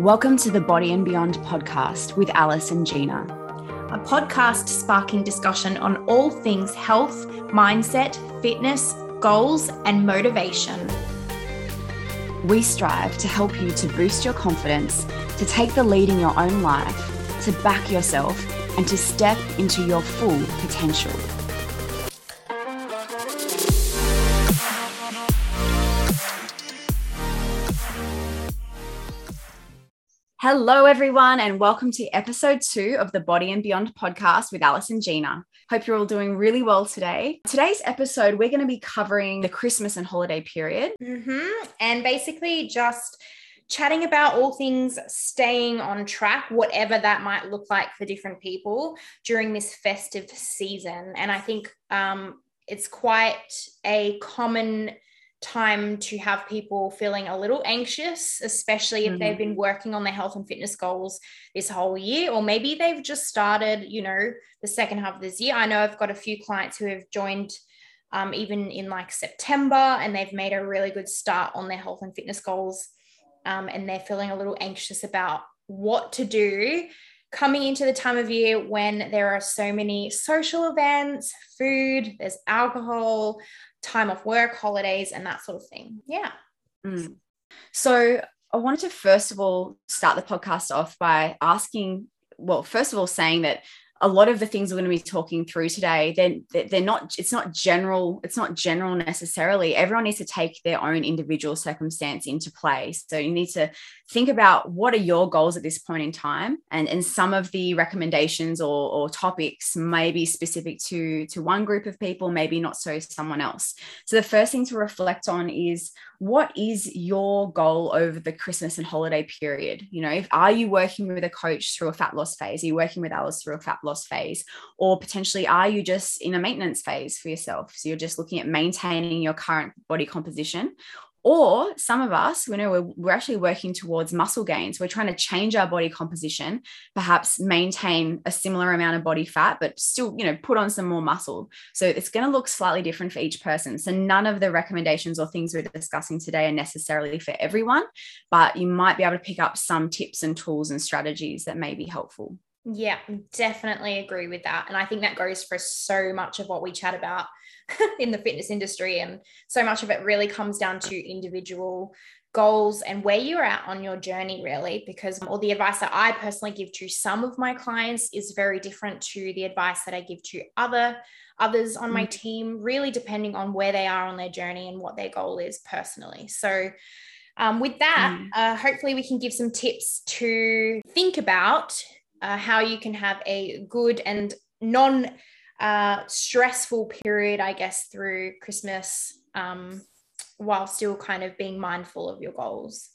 Welcome to the Body and Beyond podcast with Alice and Gina, a podcast sparking discussion on all things health, mindset, fitness, goals, and motivation. We strive to help you to boost your confidence, to take the lead in your own life, to back yourself, and to step into your full potential. Hello, everyone, and welcome to episode two of the Body and Beyond podcast with Alice and Gina. Hope you're all doing really well today. Today's episode, we're going to be covering the Christmas and holiday period. Mm-hmm. And basically, just chatting about all things staying on track, whatever that might look like for different people during this festive season. And I think um, it's quite a common time to have people feeling a little anxious, especially if mm-hmm. they've been working on their health and fitness goals this whole year, or maybe they've just started, you know, the second half of this year. I know I've got a few clients who have joined um, even in like September and they've made a really good start on their health and fitness goals. Um, and they're feeling a little anxious about what to do coming into the time of year when there are so many social events, food, there's alcohol, time off work, holidays, and that sort of thing. Yeah. Mm. So I wanted to first of all start the podcast off by asking, well, first of all, saying that a lot of the things we're going to be talking through today then they're, they're not it's not general it's not general necessarily everyone needs to take their own individual circumstance into play so you need to think about what are your goals at this point in time and and some of the recommendations or, or topics may be specific to to one group of people maybe not so someone else so the first thing to reflect on is what is your goal over the Christmas and holiday period? You know, if, are you working with a coach through a fat loss phase? Are you working with Alice through a fat loss phase? Or potentially, are you just in a maintenance phase for yourself? So you're just looking at maintaining your current body composition or some of us, we know we're, we're actually working towards muscle gains. We're trying to change our body composition, perhaps maintain a similar amount of body fat, but still, you know, put on some more muscle. So it's going to look slightly different for each person. So none of the recommendations or things we're discussing today are necessarily for everyone, but you might be able to pick up some tips and tools and strategies that may be helpful. Yeah, definitely agree with that. And I think that goes for so much of what we chat about in the fitness industry. And so much of it really comes down to individual goals and where you're at on your journey, really, because all the advice that I personally give to some of my clients is very different to the advice that I give to other others on my mm. team, really depending on where they are on their journey and what their goal is personally. So um, with that, mm. uh, hopefully we can give some tips to think about uh, how you can have a good and non uh, stressful period, I guess, through Christmas um, while still kind of being mindful of your goals.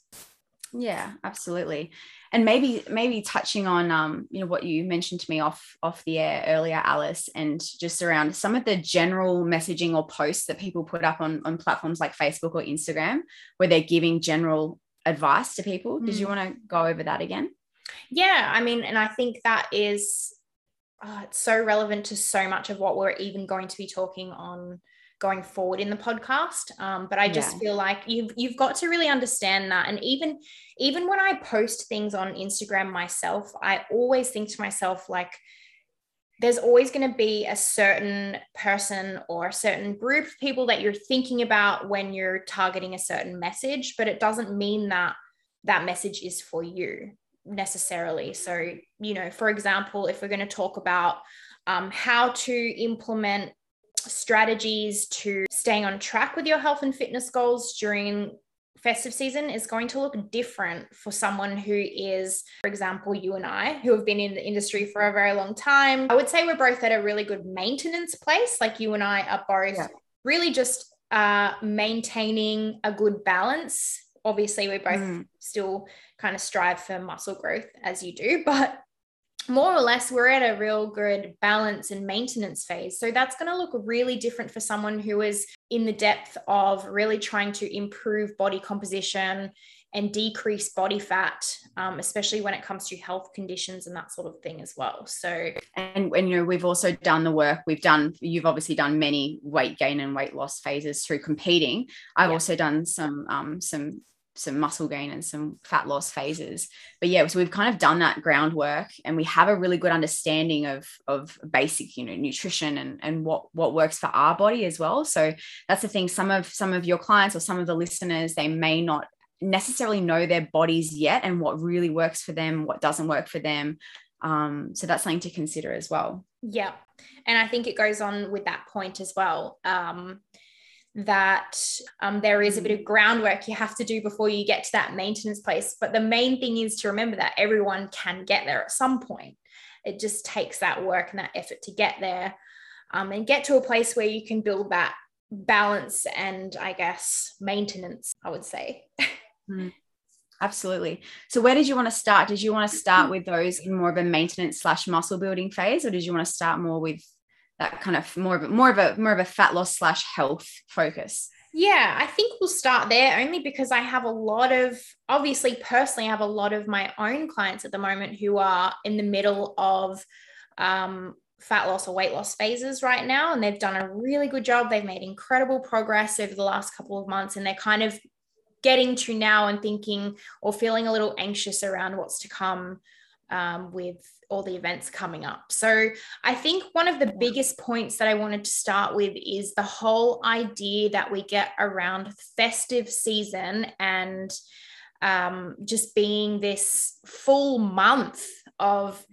Yeah, absolutely. And maybe maybe touching on um, you know what you mentioned to me off off the air earlier, Alice, and just around some of the general messaging or posts that people put up on on platforms like Facebook or Instagram, where they're giving general advice to people. Mm. Did you mm. want to go over that again? Yeah, I mean, and I think that is oh, it's so relevant to so much of what we're even going to be talking on going forward in the podcast. Um, but i just yeah. feel like you've you've got to really understand that. And even even when i post things on instagram myself i always think to myself like there's always going to be a certain person or a certain group of people that you're thinking about when you're targeting a certain message but it doesn't mean that that message is for you necessarily. So, you know, for example, if we're going to talk about um, how to implement strategies to staying on track with your health and fitness goals during festive season is going to look different for someone who is, for example, you and I, who have been in the industry for a very long time. I would say we're both at a really good maintenance place. Like you and I are both yeah. really just uh, maintaining a good balance. Obviously, we both mm. still kind of strive for muscle growth as you do, but more or less we're at a real good balance and maintenance phase. So that's going to look really different for someone who is in the depth of really trying to improve body composition and decrease body fat, um, especially when it comes to health conditions and that sort of thing as well. So, and, and you know, we've also done the work. We've done. You've obviously done many weight gain and weight loss phases through competing. I've yeah. also done some um, some some muscle gain and some fat loss phases. But yeah so we've kind of done that groundwork and we have a really good understanding of of basic you know nutrition and and what what works for our body as well. So that's the thing some of some of your clients or some of the listeners they may not necessarily know their bodies yet and what really works for them what doesn't work for them. Um, so that's something to consider as well. Yeah. And i think it goes on with that point as well. Um, that um, there is a bit of groundwork you have to do before you get to that maintenance place. But the main thing is to remember that everyone can get there at some point. It just takes that work and that effort to get there um, and get to a place where you can build that balance and, I guess, maintenance, I would say. Mm, absolutely. So, where did you want to start? Did you want to start with those in more of a maintenance slash muscle building phase, or did you want to start more with that kind of more of a more of a more of a fat loss slash health focus? Yeah i think we'll start there only because i have a lot of obviously personally i have a lot of my own clients at the moment who are in the middle of um, fat loss or weight loss phases right now and they've done a really good job. They've made incredible progress over the last couple of months and they're kind of getting to now and thinking or feeling a little anxious around what's to come um, with all the events coming up. So I think one of the biggest points that I wanted to start with is the whole idea that we get around festive season and um, just being this full month of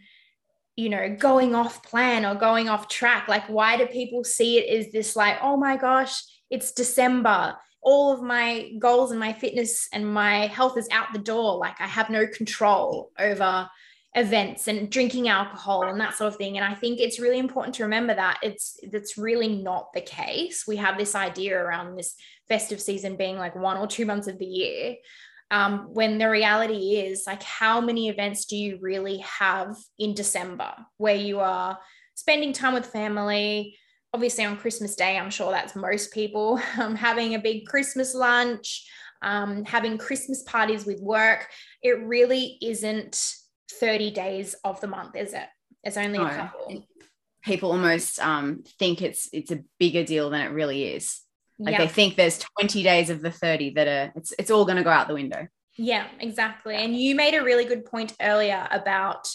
you know going off plan or going off track. Like why do people see it as this like oh my gosh it's december. All of my goals and my fitness and my health is out the door. Like i have no control over events and drinking alcohol and that sort of thing. And i think it's really important to remember that it's that's really not the case. We have this idea around this festive season being like one or two months of the year. Um, when the reality is like how many events do you really have in december where you are spending time with family? Obviously on christmas day i'm sure that's most people um, having a big christmas lunch um, having christmas parties with work. It really isn't 30 days of the month, is it? It's only no. a couple. People almost um, think it's it's a bigger deal than it really is. Like they think there's 20 days of the 30 that are it's it's all going to go out the window. Yeah, exactly. And you made a really good point earlier about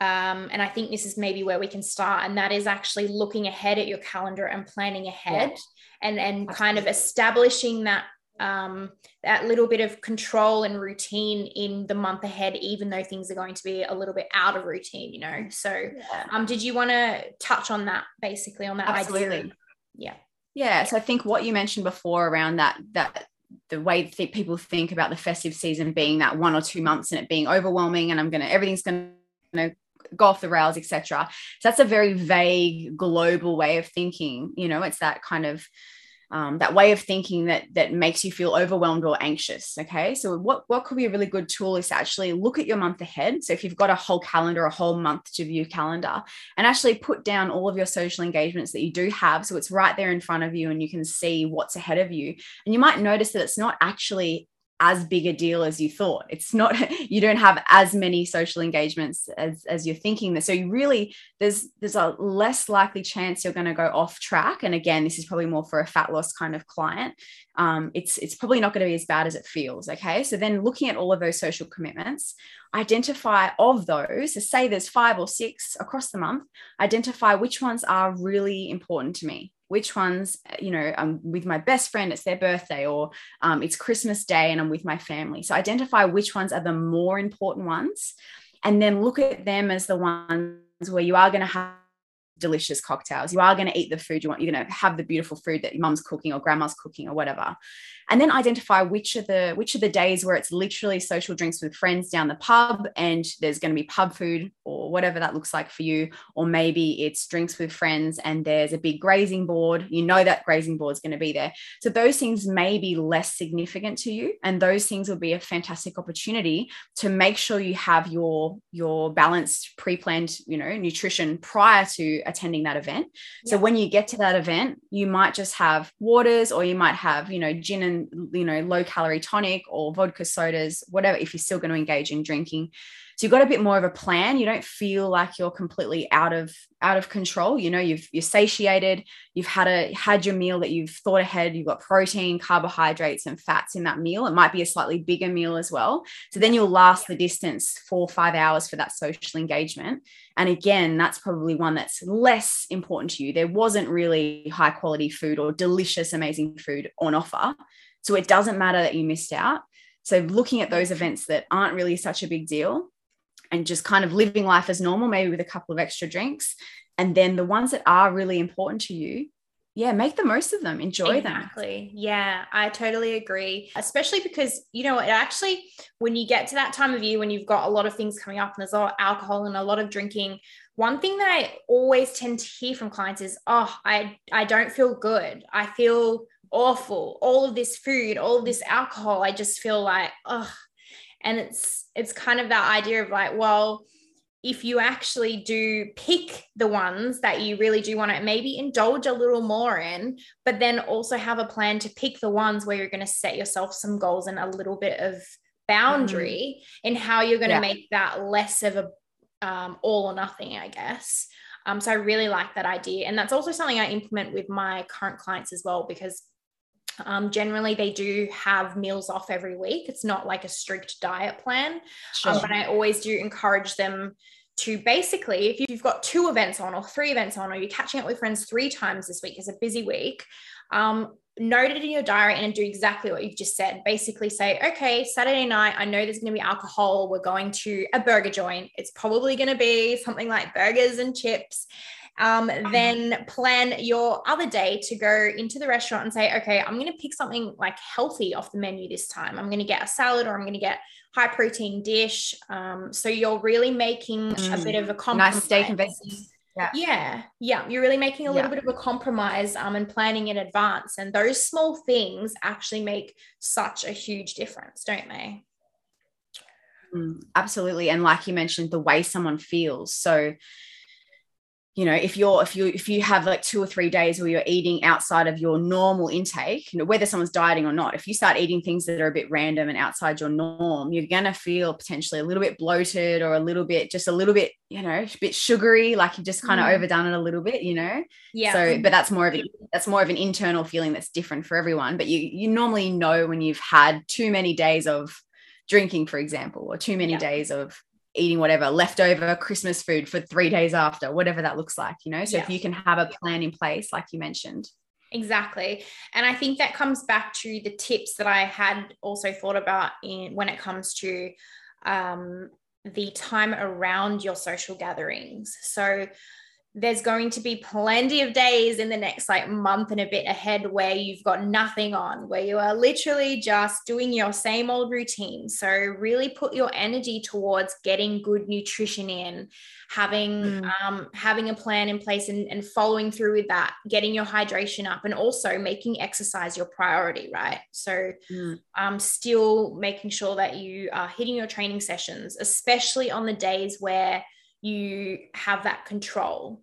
um, and I think this is maybe where we can start, and that is actually looking ahead at your calendar and planning ahead yeah. and and kind of establishing that um, that little bit of control and routine in the month ahead, even though things are going to be a little bit out of routine, you know. So, yeah. um, did you want to touch on that basically on that Absolutely. idea? Yeah. Yeah. So I think what you mentioned before around that that the way that people think about the festive season being that one or two months and it being overwhelming and I'm gonna everything's gonna go off the rails, etc. So that's a very vague global way of thinking. You know, it's that kind of um, that way of thinking that that makes you feel overwhelmed or anxious okay? So what what could be a really good tool is to actually look at your month ahead. So if you've got a whole calendar a whole month to view calendar and actually put down all of your social engagements that you do have. So it's right there in front of you and you can see what's ahead of you. And you might notice that it's not actually as big a deal as you thought. It's not, you don't have as many social engagements as, as you're thinking that. So you really, there's, there's a less likely chance you're going to go off track. And again, this is probably more for a fat loss kind of client. Um, it's, it's probably not going to be as bad as it feels. Okay. So then looking at all of those social commitments, identify of those, so say there's five or six across the month, identify which ones are really important to me which ones, you know, I'm with my best friend, it's their birthday, or um, it's Christmas Day and I'm with my family. So identify which ones are the more important ones, and then look at them as the ones where you are going to have delicious cocktails. You are going to eat the food you want. You're going to have the beautiful food that your mum's cooking or grandma's cooking or whatever and then identify which are the which are the days where it's literally social drinks with friends down the pub and there's going to be pub food or whatever that looks like for you or maybe it's drinks with friends and there's a big grazing board you know that grazing board is going to be there so those things may be less significant to you and those things will be a fantastic opportunity to make sure you have your your balanced pre-planned you know nutrition prior to attending that event yeah. so when you get to that event you might just have waters or you might have you know gin and you know low calorie tonic or vodka sodas whatever if you're still going to engage in drinking so you've got a bit more of a plan. You don't feel like you're completely out of out of control. You know you've you're satiated. You've had a had your meal that you've thought ahead. You've got protein carbohydrates and fats in that meal. It might be a slightly bigger meal as well. So then you'll last the distance four five hours for that social engagement. And again that's probably one that's less important to you. There wasn't really high quality food or delicious amazing food on offer. So it doesn't matter that you missed out. So looking at those events that aren't really such a big deal and just kind of living life as normal, maybe with a couple of extra drinks. And then the ones that are really important to you, yeah, make the most of them, enjoy exactly. them. Exactly. Yeah, I totally agree. Especially because, you know, it actually, when you get to that time of year when you've got a lot of things coming up and there's a lot of alcohol and a lot of drinking, one thing that I always tend to hear from clients is, oh, I, I don't feel good. I feel awful. All of this food, all of this alcohol, I just feel like, oh, and it's it's kind of that idea of like, well, if you actually do pick the ones that you really do want to maybe indulge a little more in, but then also have a plan to pick the ones where you're going to set yourself some goals and a little bit of boundary mm. in how you're going to yeah. make that less of a um, all or nothing, I guess. Um, so I really like that idea. And that's also something I implement with my current clients as well, because um, generally, they do have meals off every week. It's not like a strict diet plan, um, sure. um, but I always do encourage them to basically, if you've got two events on or three events on, or you're catching up with friends three times this week is a busy week, um, note it in your diary and do exactly what you've just said. Basically, say, okay, Saturday night, I know there's going to be alcohol. We're going to a burger joint. It's probably going to be something like burgers and chips um, then plan your other day to go into the restaurant and say, okay, I'm going to pick something like healthy off the menu this time. I'm going to get a salad or I'm going to get high protein dish. Um, so you're really making mm. a bit of a compromise. Nice steak and veggies. Yeah. yeah. Yeah. You're really making a little yeah. bit of a compromise um, and planning in advance. And those small things actually make such a huge difference, don't they? Mm, absolutely. And like you mentioned, the way someone feels. So, you know if you're if you if you have like two or three days where you're eating outside of your normal intake you know whether someone's dieting or not if you start eating things that are a bit random and outside your norm you're going to feel potentially a little bit bloated or a little bit just a little bit you know a bit sugary like you just kind of mm. overdone it a little bit you know yeah so but that's more of a that's more of an internal feeling that's different for everyone but you you normally know when you've had too many days of drinking for example or too many yeah. days of eating whatever leftover Christmas food for three days after, whatever that looks like, you know? So yeah. if you can have a plan in place, like you mentioned. Exactly. And I think that comes back to the tips that I had also thought about in when it comes to um, the time around your social gatherings. So there's going to be plenty of days in the next like month and a bit ahead where you've got nothing on, where you are literally just doing your same old routine. So really put your energy towards getting good nutrition in, having mm. um, having a plan in place and, and following through with that, getting your hydration up, and also making exercise your priority, right? So mm. um, still making sure that you are hitting your training sessions, especially on the days where you have that control.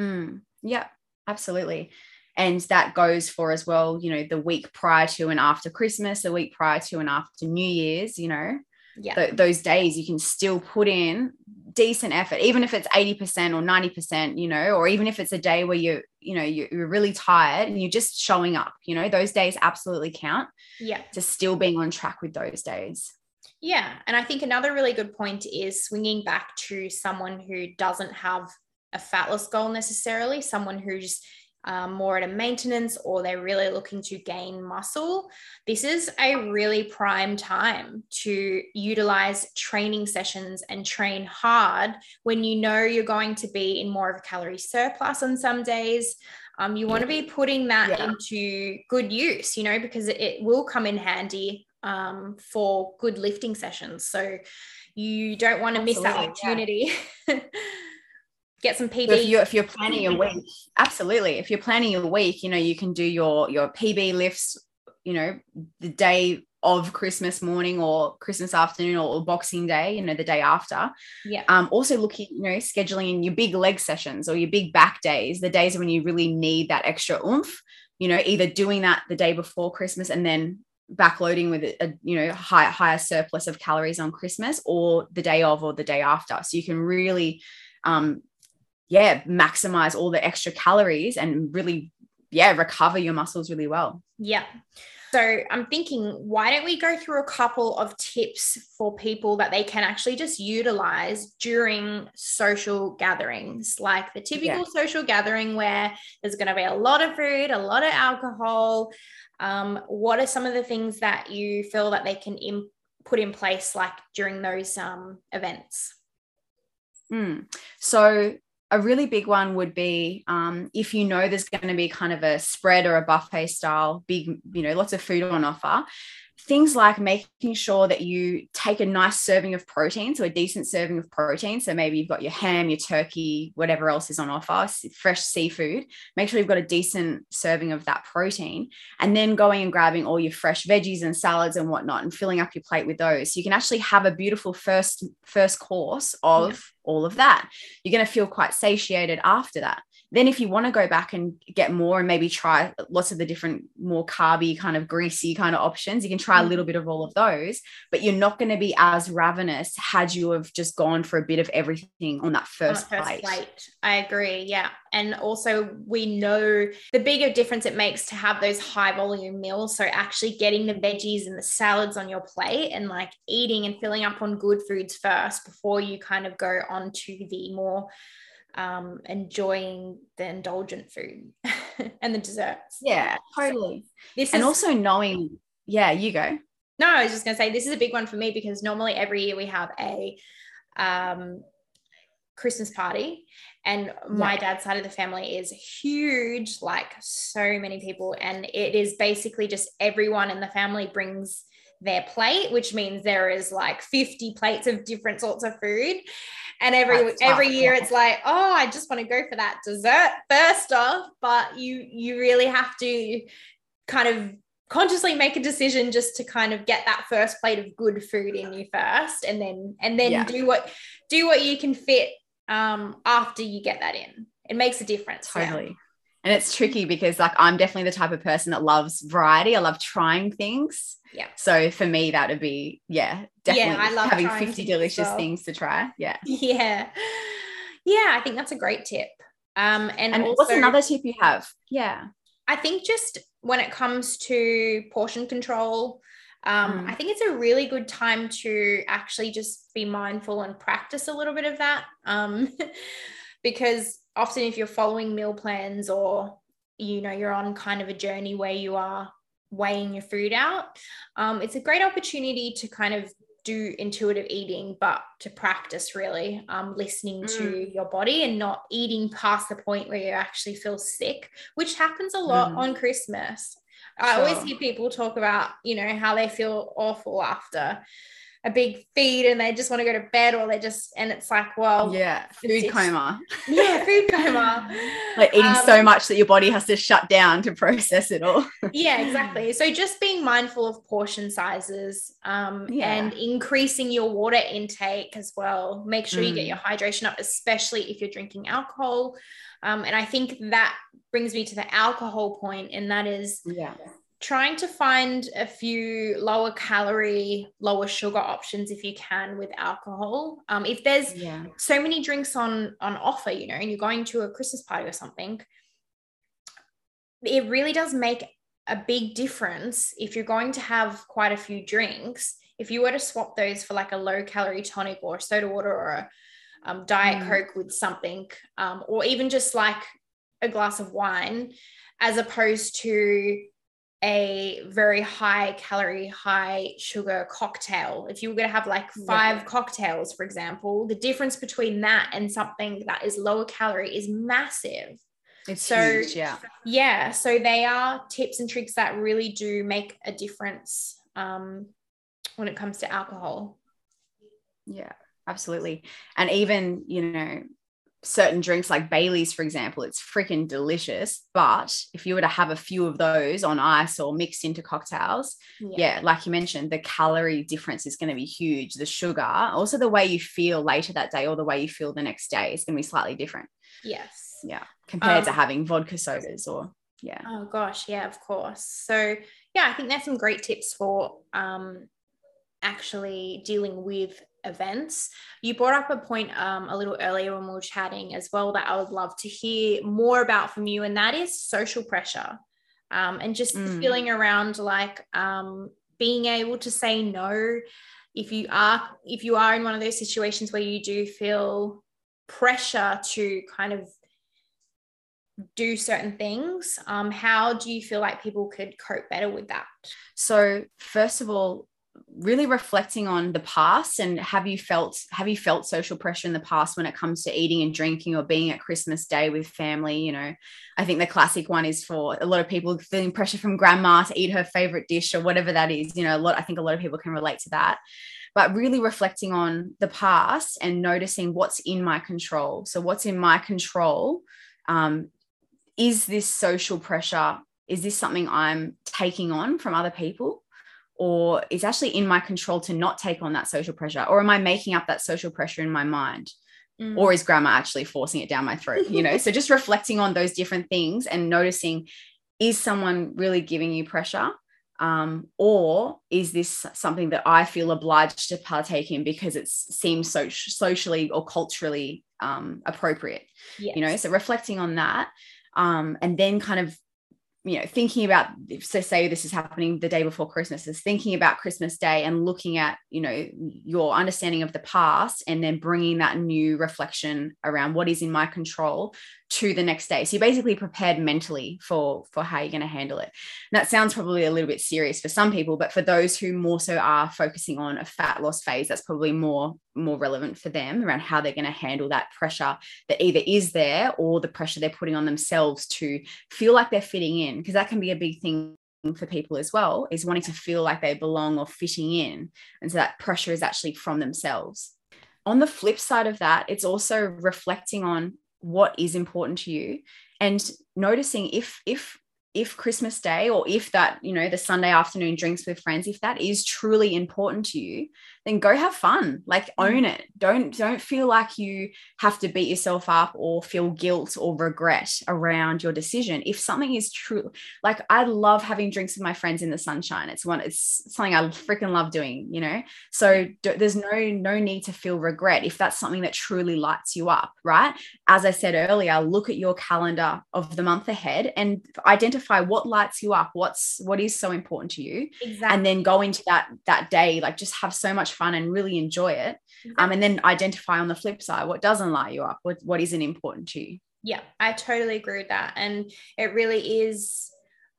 Mm, yeah, absolutely. And that goes for as well, you know, the week prior to and after Christmas, the week prior to and after New Year's, you know, yeah. Th- those days you can still put in decent effort, even if it's 80% or 90%, you know, or even if it's a day where you, you know, you're really tired and you're just showing up, you know, those days absolutely count. Yeah. To still being on track with those days. Yeah. And I think another really good point is swinging back to someone who doesn't have a fat loss goal necessarily, someone who's um, more at a maintenance or they're really looking to gain muscle, this is a really prime time to utilize training sessions and train hard when you know you're going to be in more of a calorie surplus on some days. Um, you want to be putting that yeah. into good use, you know, because it will come in handy um, for good lifting sessions. So you don't want to miss that opportunity. Yeah. Get some PB. So if you're if you're planning a week, absolutely. If you're planning a week, you know you can do your your PB lifts. You know the day of Christmas morning or Christmas afternoon or, or, Boxing Day, you know, the day after. Yeah. Um, also looking, you know, scheduling in your big leg sessions or your big back days, the days when you really need that extra oomph, you know, either doing that the day before Christmas and then backloading with a, you know high, higher surplus of calories on christmas or the day of or the day after so you can really um yeah maximize all the extra calories and really yeah recover your muscles really well yeah so I'm thinking, why don't we go through a couple of tips for people that they can actually just utilize during social gatherings, like the typical yeah. social gathering where there's going to be a lot of food, a lot of alcohol. Um, what are some of the things that you feel that they can Im- put in place, like during those um, events? Mm. So a really big one would be um, if you know there's going to be kind of a spread or a buffet style, big, you know, lots of food on offer, things like making sure that you take a nice serving of protein, so a decent serving of protein. So maybe you've got your ham, your turkey, whatever else is on offer, fresh seafood. Make sure you've got a decent serving of that protein, and then going and grabbing all your fresh veggies and salads and whatnot, and filling up your plate with those. So you can actually have a beautiful first first course of yeah. all of that. You're going to feel quite satiated after that. Then, if you want to go back and get more and maybe try lots of the different more carby, kind of greasy kind of options, you can try a little mm. bit of all of those, but you're not going to be as ravenous had you have just gone for a bit of everything on that first, on first plate. plate. I agree. Yeah. And also, we know the bigger difference it makes to have those high volume meals. So, actually getting the veggies and the salads on your plate and like eating and filling up on good foods first before you kind of go on to the more um, enjoying the indulgent food and the desserts. Yeah, totally. This and is, also knowing, yeah, you go. No, I was just gonna say this is a big one for me because normally every year we have a um, Christmas party, and my yeah. dad's side of the family is huge, like so many people, and it is basically just everyone in the family brings their plate, which means there is like 50 plates of different sorts of food. And every That's every tough, year yeah. it's like, oh, I just want to go for that dessert first off. But you you really have to kind of consciously make a decision just to kind of get that first plate of good food in you first and then and then yeah. do what do what you can fit um after you get that in. It makes a difference. Totally. Yeah. And it's tricky because like I'm definitely the type of person that loves variety. I love trying things. Yeah. So for me, that would be, yeah, definitely yeah, I love having 50 delicious well. things to try. Yeah. Yeah. Yeah. I think that's a great tip. Um, and, and also, what's another tip you have? Yeah. I think just when it comes to portion control, um, mm. I think it's a really good time to actually just be mindful and practice a little bit of that. Um, because often if you're following meal plans or you know you're on kind of a journey where you are weighing your food out um, it's a great opportunity to kind of do intuitive eating but to practice really um, listening mm. to your body and not eating past the point where you actually feel sick which happens a lot mm. on christmas i always hear people talk about you know how they feel awful after a big feed and they just want to go to bed or they just and it's like well yeah food coma yeah food coma like eating um, so much that your body has to shut down to process it all yeah exactly so just being mindful of portion sizes um, yeah. and increasing your water intake as well make sure mm. you get mm. your hydration up especially if you're drinking alcohol um, and i think that brings me to the alcohol point and that is yeah trying to find a few lower calorie, lower sugar options if you can with alcohol. Um, if there's yeah. so many drinks on on offer, you know, and you're going to a Christmas party or something, it really does make a big difference if you're going to have quite a few drinks. If you were to swap those for like a low calorie tonic or soda water or a um, diet mm. coke with something, um, or even just like a glass of wine, as opposed to a very high calorie, high sugar cocktail, if you were going to have like five yeah. cocktails, for example, the difference between that and something that is lower calorie is massive. It's so, huge, yeah. Yeah. So they are tips and tricks that really do make a difference um, when it comes to alcohol. Yeah, absolutely. And even, you know, certain drinks like Bailey's, for example, it's freaking delicious. But if you were to have a few of those on ice or mixed into cocktails, yeah, yeah like you mentioned, the calorie difference is going to be huge. The sugar, also the way you feel later that day or the way you feel the next day is going to be slightly different. Yes. Yeah. Compared um, to having vodka sodas or yeah. Oh gosh, yeah, of course. So yeah, I think there's some great tips for um, actually dealing with events. You brought up a point um, a little earlier when we were chatting as well that I would love to hear more about from you, and that is social pressure um, and just mm. feeling around like um, being able to say no if you are if you are in one of those situations where you do feel pressure to kind of do certain things um, how do you feel like people could cope better with that so first of all really reflecting on the past and have you felt have you felt social pressure in the past when it comes to eating and drinking or being at christmas day with family? You know i think the classic one is for a lot of people feeling pressure from grandma to eat her favorite dish or whatever that is. You know a lot i think a lot of people can relate to that. But really reflecting on the past and noticing what's in my control. So what's in my control um, is this social pressure is this something i'm taking on from other people or is actually in my control to not take on that social pressure or am i making up that social pressure in my mind mm. or is grandma actually forcing it down my throat you know so just reflecting on those different things and noticing is someone really giving you pressure um, or is this something that I feel obliged to partake in because it seems so socially or culturally um, appropriate? Yes. You know, so reflecting on that, um, and then kind of you know thinking about so say this is happening the day before christmas is thinking about christmas day and looking at you know your understanding of the past and then bringing that new reflection around what is in my control to the next day. So you're basically prepared mentally for for how you're going to handle it. And that sounds probably a little bit serious for some people, but for those who more so are focusing on a fat loss phase, that's probably more more relevant for them around how they're going to handle that pressure that either is there or the pressure they're putting on themselves to feel like they're fitting in because that can be a big thing for people as well is wanting to feel like they belong or fitting in. And so that pressure is actually from themselves. On the flip side of that it's also reflecting on what is important to you and noticing if if if christmas day or if that you know the sunday afternoon drinks with friends if that is truly important to you then go have fun. Like mm. own it. Don't don't feel like you have to beat yourself up or feel guilt or regret around your decision. If something is true like i love having drinks with my friends in the sunshine. It's one it's something i freaking love doing you know? So there's no no need to feel regret if that's something that truly lights you up right? As i said earlier look at your calendar of the month ahead and identify what lights you up what's what is so important to you exactly. and then go into that that day like just have so much fun and really enjoy it um, and then identify on the flip side what doesn't light you up what, what isn't important to you yeah i totally agree with that and it really is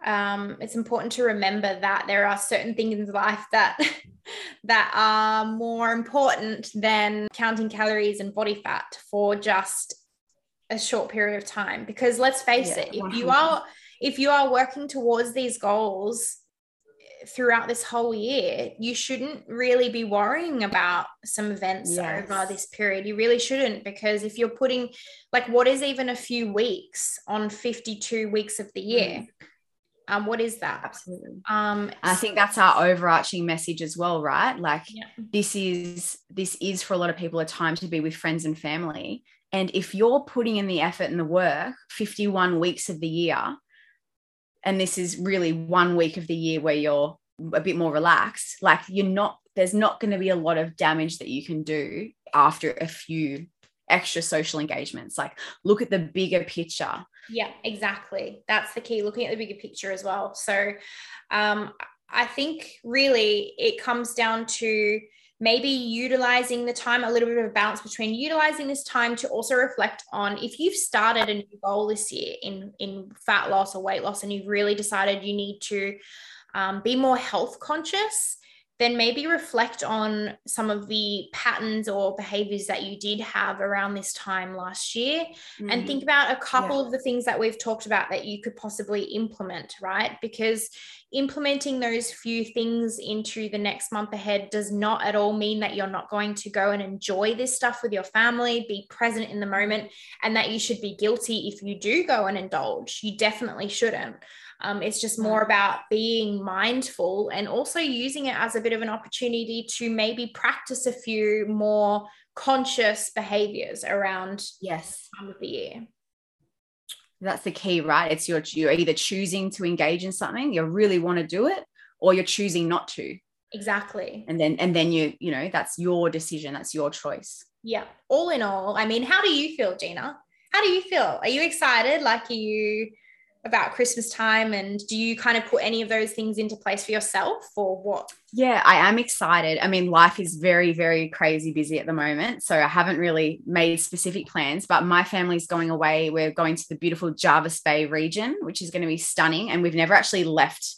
um, it's important to remember that there are certain things in life that that are more important than counting calories and body fat for just a short period of time because let's face yeah, it if 100%. you are if you are working towards these goals throughout this whole year, you shouldn't really be worrying about some events yes. over this period. You really shouldn't, because if you're putting, like, what is even a few weeks on 52 weeks of the year? Mm. Um, what is that? Absolutely. Um, I think that's our overarching message as well, right? Like yeah. this is this is for a lot of people a time to be with friends and family. And if you're putting in the effort and the work 51 weeks of the year, and this is really one week of the year where you're a bit more relaxed like you're not there's not going to be a lot of damage that you can do after a few extra social engagements. Like look at the bigger picture. Yeah exactly. That's the key looking at the bigger picture as well. So um i think really it comes down to maybe utilizing the time, a little bit of a balance between utilizing this time to also reflect on if you've started a new goal this year in, in fat loss or weight loss and you've really decided you need to um, be more health conscious then maybe reflect on some of the patterns or behaviors that you did have around this time last year mm-hmm. and think about a couple yeah. of the things that we've talked about that you could possibly implement, right? Because implementing those few things into the next month ahead does not at all mean that you're not going to go and enjoy this stuff with your family, be present in the moment, and that you should be guilty if you do go and indulge. You definitely shouldn't. Um, it's just more about being mindful and also using it as a bit of an opportunity to maybe practice a few more conscious behaviors around yes. time of the year. that's the key right? It's your you're either choosing to engage in something you really want to do it or you're choosing not to. Exactly. And then and then you you know that's your decision that's your choice. Yeah. All in all i mean how do you feel gina? How do you feel? Are you excited? Like are you about Christmas time and do you kind of put any of those things into place for yourself or what? Yeah, I am excited. I mean, life is very, very crazy busy at the moment. So I haven't really made specific plans, but my family's going away. We're going to the beautiful Jervis Bay region, which is going to be stunning. And we've never actually left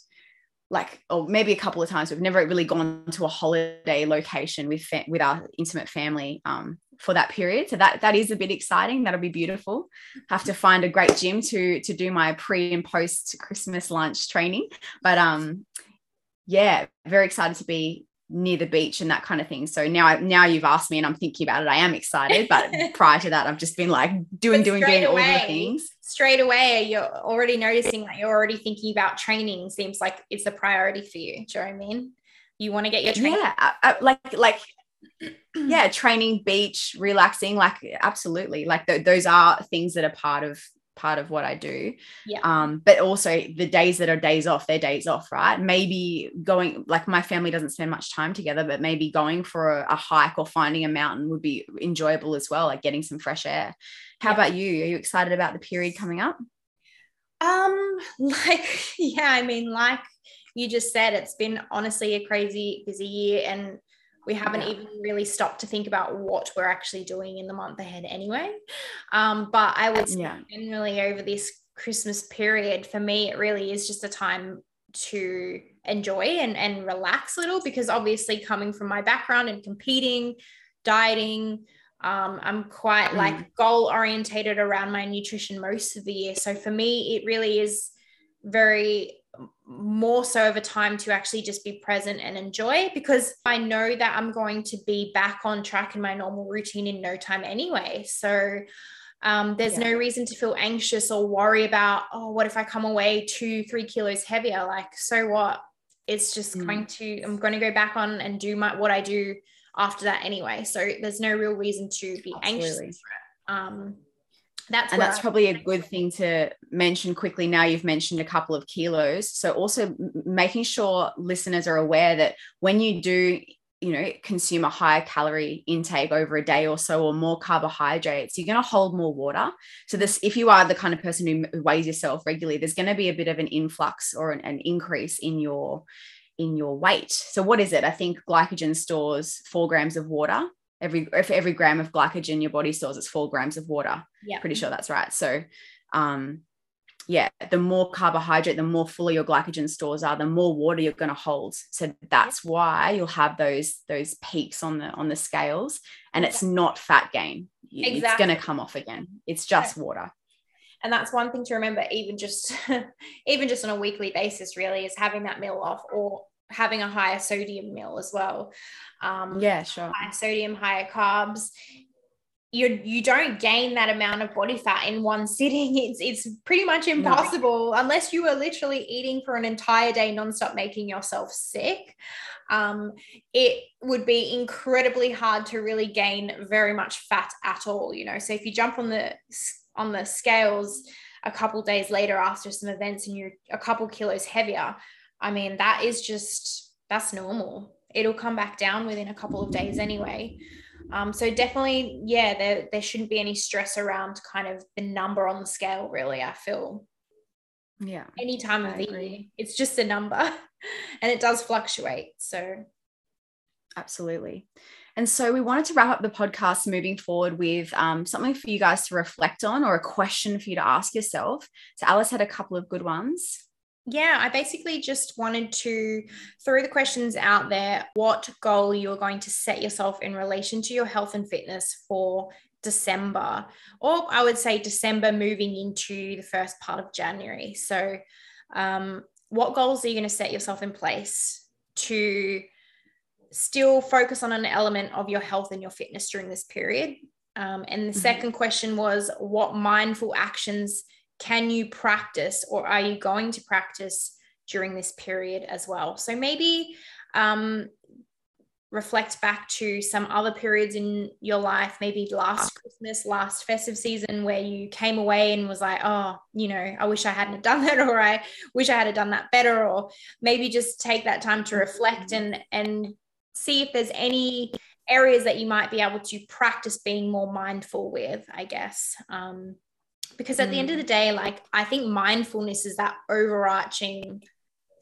like or maybe a couple of times we've never really gone to a holiday location with with our intimate family um, for that period so that that is a bit exciting that'll be beautiful have to find a great gym to to do my pre and post christmas lunch training but um yeah very excited to be near the beach and that kind of thing. So now, I, now you've asked me and I'm thinking about it. I am excited, but prior to that, I've just been like doing, doing, doing away, all the things. Straight away, you're already noticing that you're already thinking about training. Seems like it's a priority for you. Do you know what I mean? You want to get your training. Yeah, I, I, like like yeah, training, beach, relaxing. Like absolutely, like th- those are things that are part of part of what I do. Yeah. Um, but also the days that are days off, they're days off, right? Maybe going like my family doesn't spend much time together, but maybe going for a, a hike or finding a mountain would be enjoyable as well, like getting some fresh air. How yeah. about you? Are you excited about the period coming up? Um, like, yeah, I mean, like you just said, it's been honestly a crazy busy year and we haven't yeah. even really stopped to think about what we're actually doing in the month ahead anyway. Um, but I would say yeah. generally over this Christmas period, for me, it really is just a time to enjoy and, and relax a little because obviously coming from my background and competing, dieting, um, I'm quite mm. like goal orientated around my nutrition most of the year. So for me, it really is very more so of a time to actually just be present and enjoy because I know that I'm going to be back on track in my normal routine in no time anyway. So um, there's yeah. no reason to feel anxious or worry about, oh, what if I come away two, three kilos heavier? Like, so what? It's just mm. going to, I'm going to go back on and do my, what I do after that anyway. So there's no real reason to be Absolutely. anxious. Um, that's and that's I- probably a good thing to mention quickly now you've mentioned a couple of kilos. So also making sure listeners are aware that when you do you know consume a higher calorie intake over a day or so or more carbohydrates you're going to hold more water. So this if you are the kind of person who weighs yourself regularly there's going to be a bit of an influx or an, an increase in your in your weight. So what is it? I think glycogen stores four grams of water every if every gram of glycogen your body stores it's four grams of water. Yeah. Pretty sure that's right. So um yeah the more carbohydrate the more full your glycogen stores are the more water you're going to hold. So that's why you'll have those those peaks on the on the scales and it's not fat gain. Exactly. it's going to come off again. It's just water. And that's one thing to remember even just even just on a weekly basis really is having that meal off or having a higher sodium meal as well. Um, yeah, sure. Higher sodium, higher carbs. You you don't gain that amount of body fat in one sitting. It's it's pretty much impossible no. unless you are literally eating for an entire day nonstop, making yourself sick. Um, it would be incredibly hard to really gain very much fat at all. You know, so if you jump on the on the scales a couple days later after some events and you're a couple kilos heavier I mean, that is just, that's normal. It'll come back down within a couple of days anyway. Um, so definitely, yeah, there, there shouldn't be any stress around kind of the number on the scale, really, I feel. Yeah. Any time of the year. It's just a number and it does fluctuate. So absolutely. And so we wanted to wrap up the podcast moving forward with um, something for you guys to reflect on or a question for you to ask yourself. So Alice had a couple of good ones yeah, I basically just wanted to throw the questions out there what goal you're going to set yourself in relation to your health and fitness for December, or I would say December moving into the first part of January. So, um, what goals are you going to set yourself in place to still focus on an element of your health and your fitness during this period? Um, and the mm-hmm. second question was what mindful actions can you practice or are you going to practice during this period as well? So maybe um, reflect back to some other periods in your life, maybe last Christmas, last festive season, where you came away and was like, oh, you know, I wish I hadn't done that, or I wish I had done that better, or maybe just take that time to reflect and and see if there's any areas that you might be able to practice being more mindful with, I guess. Um, because at mm. the end of the mm. day, like I think mindfulness is that overarching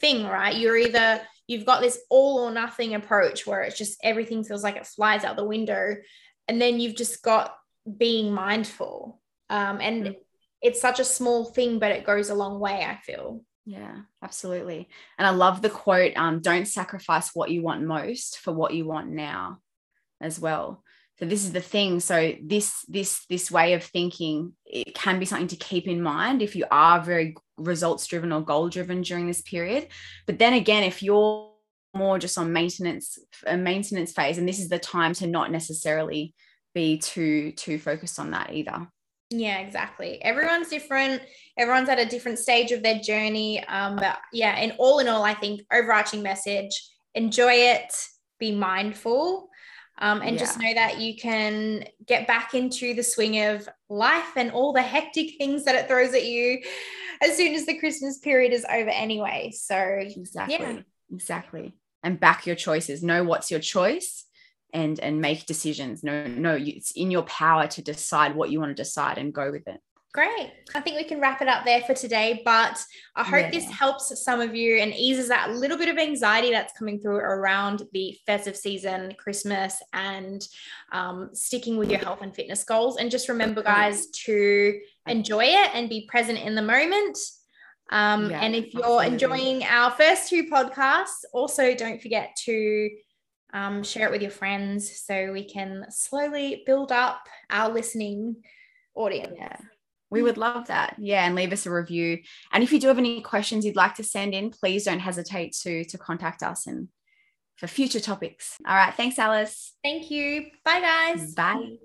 thing, right? You're either you've got this all or nothing approach where it's just everything feels like it flies out the window, and then you've just got being mindful. Um, and mm. it's such a small thing, but it goes a long way. I feel. Yeah, absolutely. And I love the quote um, don't sacrifice what you want most for what you want now as well. So this is the thing. So this this this way of thinking it can be something to keep in mind if you are very results driven or goal driven during this period. But then again, if you're more just on maintenance a maintenance phase, and this is the time to not necessarily be too too focused on that either. Yeah, exactly. Everyone's different. Everyone's at a different stage of their journey. Um, but yeah, and all in all, I think overarching message: enjoy it, be mindful, um, and yeah. just know that you can get back into the swing of life and all the hectic things that it throws at you as soon as the Christmas period is over, anyway. So exactly, yeah. exactly, and back your choices. Know what's your choice and and make decisions no no it's in your power to decide what you want to decide and go with it Great. I think we can wrap it up there for today. But I hope yeah. this helps some of you and eases that little bit of anxiety that's coming through around the festive season, Christmas, and um, sticking with your health and fitness goals. And just remember, guys, to enjoy it and be present in the moment. Um, yeah, and if you're absolutely. enjoying our first two podcasts, also don't forget to um, share it with your friends so we can slowly build up our listening audience. Yeah. We would love that. Yeah, and leave us a review. And if you do have any questions you'd like to send in, please don't hesitate to to contact us and for future topics. All right, thanks Alice. Thank you. Bye guys. Bye.